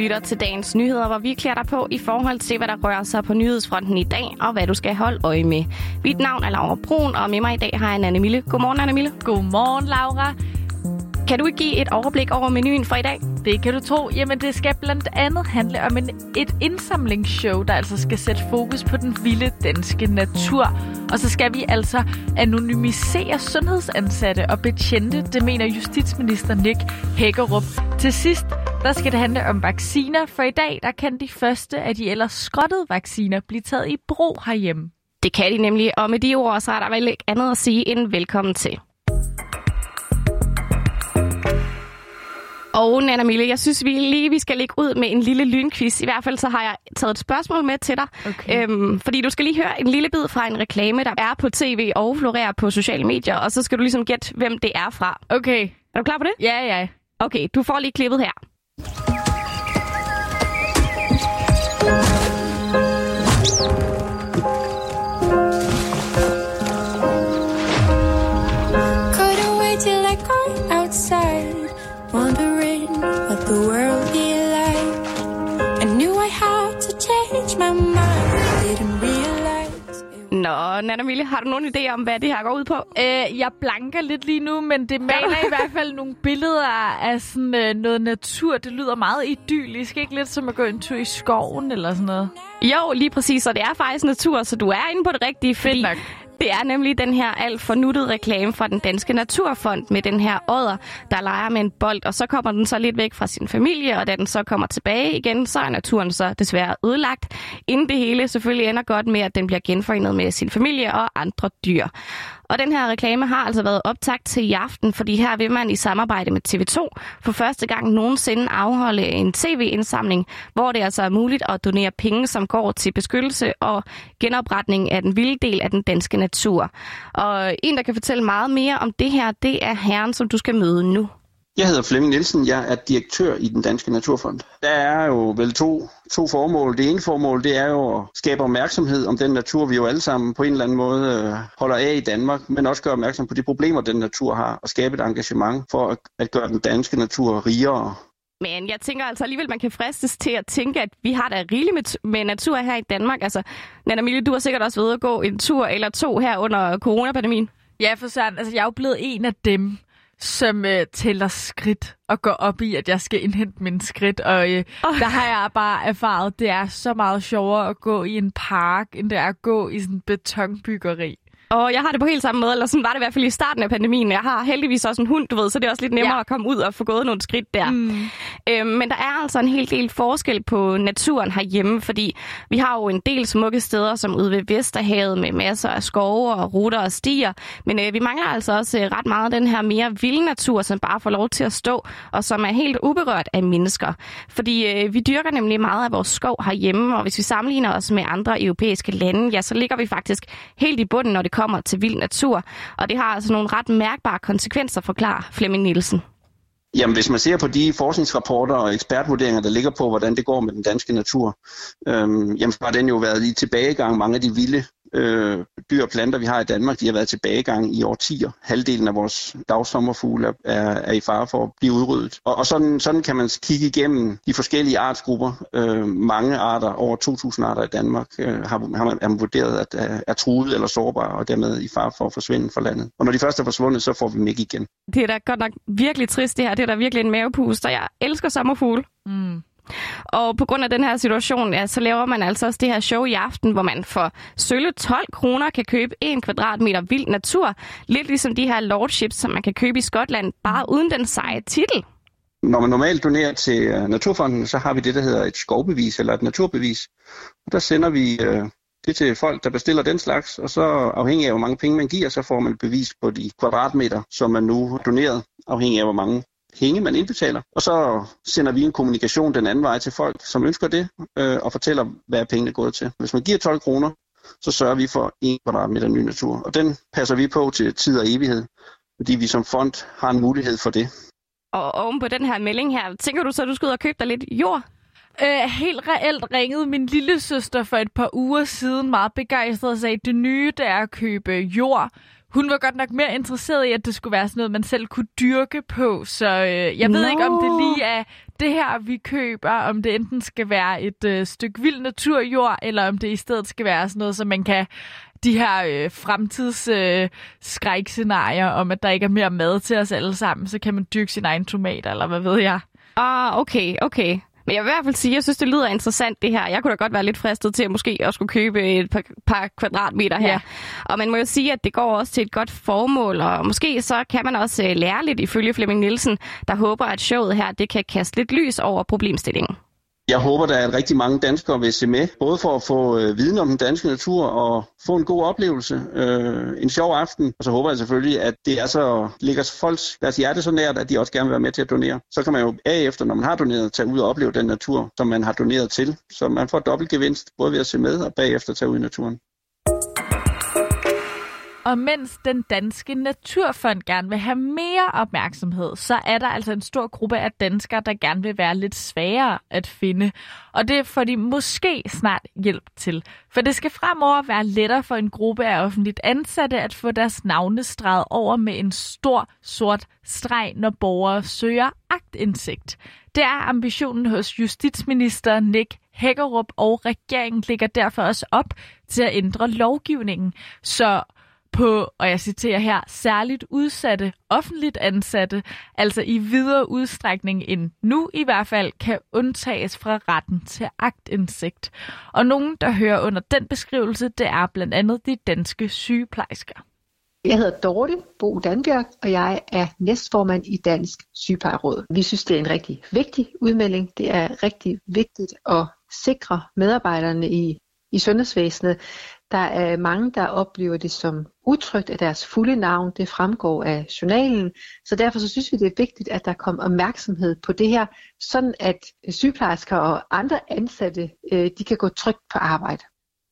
lytter til dagens nyheder, hvor vi klæder dig på i forhold til, hvad der rører sig på nyhedsfronten i dag, og hvad du skal holde øje med. Mit navn er Laura Brun, og med mig i dag har jeg Anne Mille. Godmorgen, Anne Mille. Godmorgen, Laura. Kan du give et overblik over menuen for i dag? Det kan du tro. Jamen, det skal blandt andet handle om en, et indsamlingsshow, der altså skal sætte fokus på den vilde danske natur. Og så skal vi altså anonymisere sundhedsansatte og betjente, det mener justitsminister Nick Hækkerup. Til sidst, der skal det handle om vacciner, for i dag, der kan de første af de ellers skrottede vacciner blive taget i brug herhjemme. Det kan de nemlig, og med de ord, så er der vel ikke andet at sige end velkommen til. Og Nana Mille, jeg synes vi lige vi skal lægge ud med en lille lynquiz. I hvert fald så har jeg taget et spørgsmål med til dig. Okay. Øhm, fordi du skal lige høre en lille bid fra en reklame, der er på tv og florerer på sociale medier. Og så skal du ligesom gætte, hvem det er fra. Okay. Er du klar på det? Ja, ja. Okay, du får lige klippet her. Wondering what the world be like. I knew I had to change my mind, didn't realize. Nå, Nana Mille, har du nogen idé om, hvad det her går ud på? Øh, jeg blanker lidt lige nu, men det maler i hvert fald nogle billeder af sådan øh, noget natur. Det lyder meget idyllisk, ikke lidt som at gå en tur i skoven eller sådan noget. Jo, lige præcis, og det er faktisk natur, så du er inde på det rigtige, fordi nok det er nemlig den her alt for nuttede reklame fra den Danske Naturfond med den her ådder, der leger med en bold, og så kommer den så lidt væk fra sin familie, og da den så kommer tilbage igen, så er naturen så desværre ødelagt, inden det hele selvfølgelig ender godt med, at den bliver genforenet med sin familie og andre dyr. Og den her reklame har altså været optagt til i aften, fordi her vil man i samarbejde med TV2 for første gang nogensinde afholde en tv-indsamling, hvor det altså er muligt at donere penge, som går til beskyttelse og genopretning af den vilde del af den danske natur. Og en, der kan fortælle meget mere om det her, det er herren, som du skal møde nu. Jeg hedder Flemming Nielsen, jeg er direktør i den Danske Naturfond. Der er jo vel to, to formål. Det ene formål, det er jo at skabe opmærksomhed om den natur, vi jo alle sammen på en eller anden måde øh, holder af i Danmark, men også gøre opmærksom på de problemer, den natur har, og skabe et engagement for at, at gøre den danske natur rigere. Men jeg tænker altså alligevel, man kan fristes til at tænke, at vi har da rigeligt med, med natur her i Danmark. Altså, Nana Mille, du har sikkert også ved at gå en tur eller to her under coronapandemien. Ja, for sådan, altså jeg er jo blevet en af dem, som øh, tæller skridt og går op i, at jeg skal indhente min skridt. Og øh, oh. der har jeg bare erfaret, det er så meget sjovere at gå i en park, end det er at gå i sådan en betonbyggeri. Og jeg har det på helt samme måde, eller sådan var det i hvert fald i starten af pandemien. Jeg har heldigvis også en hund, du ved, så det er også lidt nemmere Ja. at komme ud og få gået nogle skridt der. Mm. Øhm, men der er altså en hel del forskel på naturen herhjemme, fordi vi har jo en del smukke steder, som ude ved Vesterhavet med masser af skove og ruter og stier. Men øh, vi mangler altså også øh, ret meget den her mere vilde natur, som bare får lov til at stå, og som er helt uberørt af mennesker. Fordi øh, vi dyrker nemlig meget af vores skov herhjemme, og hvis vi sammenligner os med andre europæiske lande, ja, så ligger vi faktisk helt i bunden, når det kommer til vild natur. Og det har altså nogle ret mærkbare konsekvenser, forklarer Flemming Nielsen. Jamen, hvis man ser på de forskningsrapporter og ekspertvurderinger, der ligger på, hvordan det går med den danske natur, øhm, jamen, så har den jo været i tilbagegang. Mange af de vilde øh, dyr og planter, vi har i Danmark, de har været i tilbagegang i årtier. Halvdelen af vores dagsommerfugle er, er, i fare for at blive udryddet. Og, og sådan, sådan kan man kigge igennem de forskellige artsgrupper. Øh, mange arter, over 2.000 arter i Danmark, øh, har, har man, er man vurderet at er, er truet eller sårbare, og dermed i fare for at forsvinde fra landet. Og når de først er forsvundet, så får vi dem ikke igen. Det er da godt nok virkelig trist det her. Det er da virkelig en mavepuster. Jeg elsker sommerfugle. Mm. Og på grund af den her situation, ja, så laver man altså også det her show i aften, hvor man for sølle 12 kroner kan købe en kvadratmeter vild natur. Lidt ligesom de her lordships, som man kan købe i Skotland, bare uden den seje titel. Når man normalt donerer til øh, Naturfonden, så har vi det, der hedder et skovbevis eller et naturbevis. Og der sender vi øh, det til folk, der bestiller den slags, og så afhængig af, hvor mange penge man giver, så får man et bevis på de kvadratmeter, som man nu har doneret, afhængig af, hvor mange penge man indbetaler. Og så sender vi en kommunikation den anden vej til folk, som ønsker det, øh, og fortæller, hvad pengene er gået til. Hvis man giver 12 kroner, så sørger vi for en kvadratmeter ny natur. Og den passer vi på til tid og evighed, fordi vi som fond har en mulighed for det. Og oven på den her melding her, tænker du så, at du skal ud og købe dig lidt jord? Øh, helt reelt ringede min lille søster for et par uger siden meget begejstret og sagde, at det nye det er at købe jord hun var godt nok mere interesseret i, at det skulle være sådan noget, man selv kunne dyrke på. Så øh, jeg ved Nå. ikke, om det lige er det her, vi køber, om det enten skal være et øh, stykke vild naturjord, eller om det i stedet skal være sådan noget, så man kan de her øh, fremtids øh, skrækscenarier om, at der ikke er mere mad til os alle sammen, så kan man dyrke sin egen tomater, eller hvad ved jeg. Ah, okay, okay. Men jeg vil i hvert fald sige, at jeg synes, det lyder interessant det her. Jeg kunne da godt være lidt fristet til at måske også skulle købe et par, par kvadratmeter her. Ja. Og man må jo sige, at det går også til et godt formål, og måske så kan man også øh, lære lidt ifølge Flemming Nielsen, der håber, at showet her det kan kaste lidt lys over problemstillingen. Jeg håber, der er at rigtig mange danskere vil se med, både for at få øh, viden om den danske natur og få en god oplevelse, øh, en sjov aften. Og så håber jeg selvfølgelig, at det er så, ligger folks deres hjerte så nært, at de også gerne vil være med til at donere. Så kan man jo bagefter, når man har doneret, tage ud og opleve den natur, som man har doneret til. Så man får dobbelt gevinst, både ved at se med og bagefter tage ud i naturen. Og mens den danske Naturfond gerne vil have mere opmærksomhed, så er der altså en stor gruppe af danskere, der gerne vil være lidt sværere at finde. Og det får de måske snart hjælp til. For det skal fremover være lettere for en gruppe af offentligt ansatte at få deres navne streget over med en stor sort streg, når borgere søger agtindsigt. Det er ambitionen hos justitsminister Nick Hækkerup, og regeringen ligger derfor også op til at ændre lovgivningen, så på, og jeg citerer her, særligt udsatte offentligt ansatte, altså i videre udstrækning end nu i hvert fald, kan undtages fra retten til agtindsigt. Og nogen, der hører under den beskrivelse, det er blandt andet de danske sygeplejersker. Jeg hedder Dorte Bo Danbjerg, og jeg er næstformand i Dansk Sygeplejeråd. Vi synes, det er en rigtig vigtig udmelding. Det er rigtig vigtigt at sikre medarbejderne i, i sundhedsvæsenet. Der er mange, der oplever det som utrygt af deres fulde navn. Det fremgår af journalen. Så derfor så synes vi, det er vigtigt, at der kommer opmærksomhed på det her, sådan at sygeplejersker og andre ansatte, øh, de kan gå trygt på arbejde.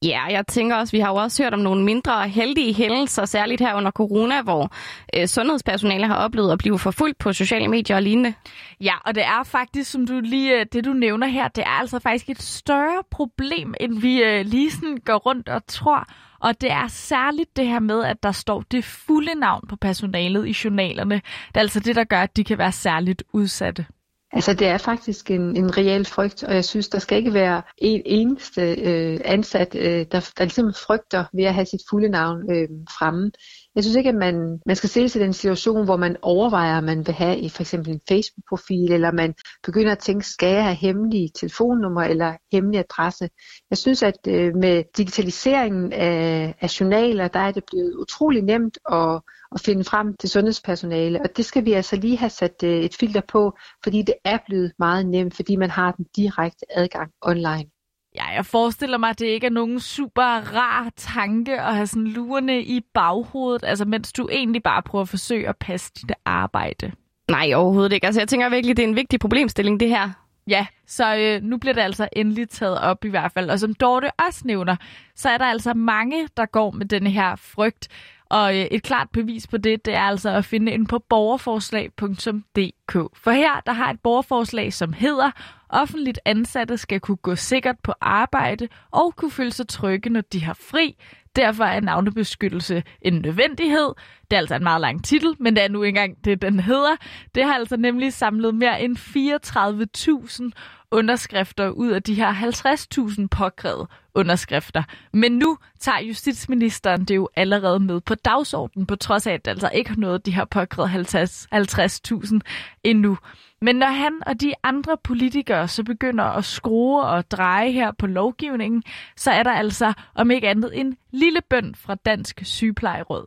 Ja, jeg tænker også, vi har jo også hørt om nogle mindre heldige hændelser, særligt her under corona, hvor øh, sundhedspersonale har oplevet at blive forfulgt på sociale medier og lignende. Ja, og det er faktisk, som du lige, øh, det du nævner her, det er altså faktisk et større problem, end vi øh, lige sådan går rundt og tror. Og det er særligt det her med, at der står det fulde navn på personalet i journalerne. Det er altså det, der gør, at de kan være særligt udsatte. Altså det er faktisk en, en reel frygt, og jeg synes, der skal ikke være en eneste øh, ansat, øh, der, der ligesom frygter ved at have sit fulde navn øh, fremme. Jeg synes ikke, at man, man skal se til den situation, hvor man overvejer, at man vil have i for eksempel en Facebook-profil, eller man begynder at tænke, skal jeg have hemmelige telefonnummer eller hemmelig adresse? Jeg synes, at øh, med digitaliseringen af, af journaler, der er det blevet utrolig nemt at, at finde frem til sundhedspersonale, og det skal vi altså lige have sat øh, et filter på, fordi det er blevet meget nemt, fordi man har den direkte adgang online. Ja, jeg forestiller mig, at det ikke er nogen super rar tanke at have sådan lurende i baghovedet, altså mens du egentlig bare prøver at forsøge at passe dit arbejde. Nej, overhovedet ikke. Altså, jeg tænker virkelig, det er en vigtig problemstilling, det her. Ja, så øh, nu bliver det altså endelig taget op i hvert fald. Og som Dorte også nævner, så er der altså mange, der går med den her frygt. Og øh, et klart bevis på det, det er altså at finde ind på borgerforslag.dk. For her, der har et borgerforslag, som hedder, offentligt ansatte skal kunne gå sikkert på arbejde og kunne føle sig trygge, når de har fri. Derfor er navnebeskyttelse en nødvendighed. Det er altså en meget lang titel, men det er nu engang det, den hedder. Det har altså nemlig samlet mere end 34.000 underskrifter ud af de her 50.000 påkrævede underskrifter. Men nu tager justitsministeren det jo allerede med på dagsordenen, på trods af, at det altså ikke har nået de her påkrævede 50 50.000 endnu. Men når han og de andre politikere så begynder at skrue og dreje her på lovgivningen, så er der altså om ikke andet en lille bøn fra Dansk Sygeplejeråd.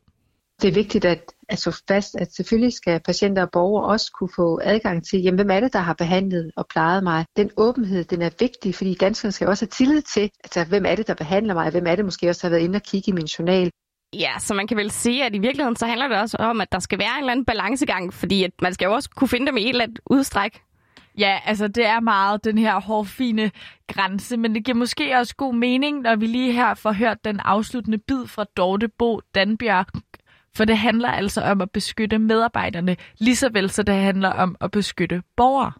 Det er vigtigt at, at slå fast, at selvfølgelig skal patienter og borgere også kunne få adgang til, jamen, hvem er det, der har behandlet og plejet mig. Den åbenhed, den er vigtig, fordi danskerne skal også have tillid til, altså, hvem er det, der behandler mig, hvem er det måske også har været inde og kigge i min journal. Ja, så man kan vel sige, at i virkeligheden så handler det også om, at der skal være en eller anden balancegang, fordi at man skal jo også kunne finde dem i et eller andet udstræk. Ja, altså det er meget den her hårfine grænse, men det giver måske også god mening, når vi lige her får hørt den afsluttende bid fra Dorte Bo Danbjerg. For det handler altså om at beskytte medarbejderne, lige så vel så det handler om at beskytte borgere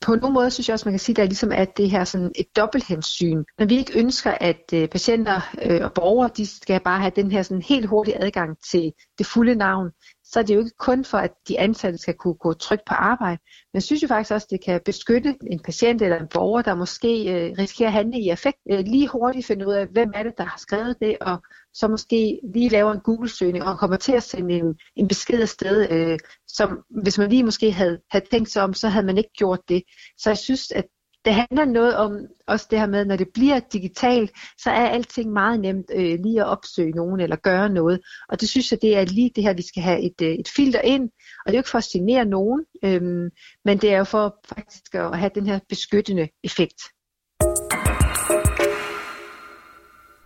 på nogle måder synes jeg også, man kan sige, ligesom, at der ligesom er det her sådan et dobbelthensyn. Når vi ikke ønsker, at øh, patienter øh, og borgere, de skal bare have den her sådan helt hurtige adgang til det fulde navn, så er det jo ikke kun for, at de ansatte skal kunne gå trygt på arbejde. Men jeg synes jo faktisk også, at det kan beskytte en patient eller en borger, der måske øh, risikerer at handle i effekt. Øh, lige hurtigt finde ud af, hvem er det, der har skrevet det, og så måske lige laver en Google-søgning og kommer til at sende en, en besked afsted, øh, som hvis man lige måske havde, havde tænkt sig om, så havde man ikke gjort det. Så jeg synes, at det handler noget om også det her med, når det bliver digitalt, så er alting meget nemt øh, lige at opsøge nogen eller gøre noget. Og det synes jeg, det er lige det her, vi skal have et, øh, et filter ind. Og det er jo ikke for at signere nogen, øh, men det er jo for faktisk at have den her beskyttende effekt.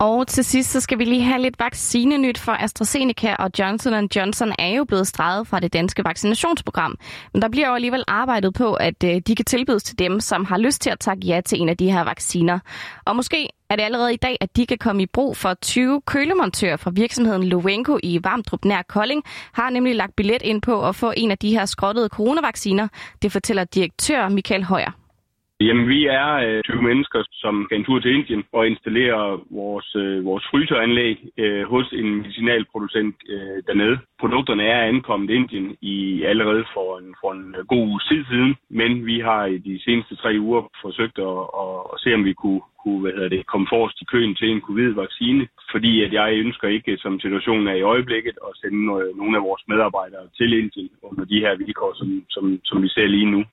Og til sidst, så skal vi lige have lidt vaccinenyt for AstraZeneca og Johnson Johnson er jo blevet streget fra det danske vaccinationsprogram. Men der bliver jo alligevel arbejdet på, at øh, de kan tilbydes til dem, som har lyst til at takke ja til en af de her vacciner. Og måske er det allerede i dag, at de kan komme i brug for 20 kølemontører fra virksomheden Lovenko i Varmdrup nær Kolding, har nemlig lagt billet ind på at få en af de her skrottede coronavacciner. Det fortæller direktør Michael Højer. Jamen, vi er øh, 20 mennesker, som kan en tur til Indien og installere vores, øh, vores fryseranlæg øh, hos en medicinalproducent øh, dernede. Produkterne er ankommet Indien i allerede for en, for en øh, god uge siden, men vi har i de seneste tre uger forsøgt at, at, at se, om vi kunne, kunne hvad hedder det, komme forrest i køen til en covid-vaccine, fordi at jeg ønsker ikke, øh, som situationen er i øjeblikket, at sende øh, nogle af vores medarbejdere til Indien under de her vilkår, som, som, som vi ser lige nu.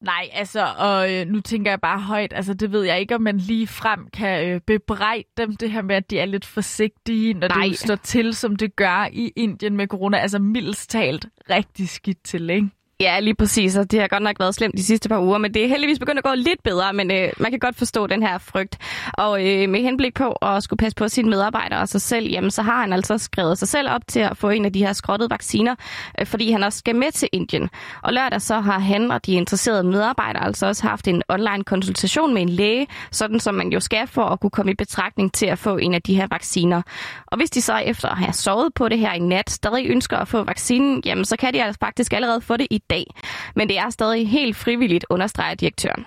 Nej, altså, og øh, nu tænker jeg bare højt, altså det ved jeg ikke, om man lige frem kan øh, bebrejde dem det her med, at de er lidt forsigtige, når Nej. det står til, som det gør i Indien med corona. Altså mildest talt rigtig skidt til, ikke? Ja, lige præcis, og det har godt nok været slemt de sidste par uger, men det er heldigvis begyndt at gå lidt bedre, men øh, man kan godt forstå den her frygt. Og øh, med henblik på at skulle passe på sine medarbejdere og sig selv, jamen, så har han altså skrevet sig selv op til at få en af de her skrottede vacciner, øh, fordi han også skal med til Indien. Og lørdag så har han og de interesserede medarbejdere altså også haft en online konsultation med en læge, sådan som man jo skal for at kunne komme i betragtning til at få en af de her vacciner. Og hvis de så efter at have sovet på det her i nat stadig ønsker at få vaccinen, jamen så kan de altså faktisk allerede få det i dag. Men det er stadig helt frivilligt, understreger direktøren.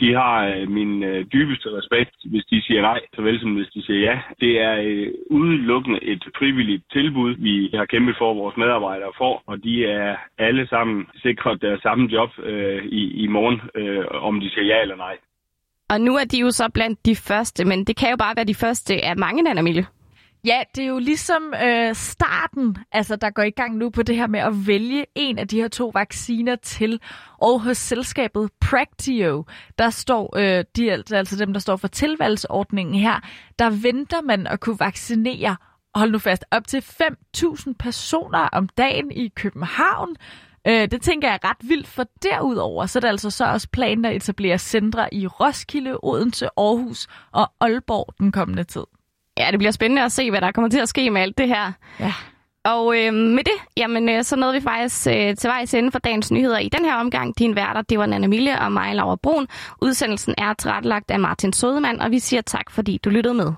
De har øh, min øh, dybeste respekt, hvis de siger nej, såvel som hvis de siger ja. Det er øh, udelukkende et frivilligt tilbud, vi har kæmpet for, vores medarbejdere får, og de er alle sammen sikret deres samme job øh, i, i morgen, øh, om de siger ja eller nej. Og nu er de jo så blandt de første, men det kan jo bare være de første af mange, Nana Mille. Ja, det er jo ligesom øh, starten, altså der går i gang nu på det her med at vælge en af de her to vacciner til. Og hos selskabet Practio, der står øh, de, altså, altså dem, der står for tilvalgsordningen her, der venter man at kunne vaccinere, hold nu fast, op til 5.000 personer om dagen i København. Øh, det tænker jeg er ret vildt, for derudover så er det altså så også planen at etablere centre i Roskilde, Odense, Aarhus og Aalborg den kommende tid. Ja, det bliver spændende at se, hvad der kommer til at ske med alt det her. Ja. Og øh, med det, jamen, øh, så nåede vi faktisk øh, til vejs ende for dagens nyheder i den her omgang. Din værter, det var Nana Mille og mig, Laura Brun. Udsendelsen er tilrettelagt af Martin Sodemann, og vi siger tak, fordi du lyttede med.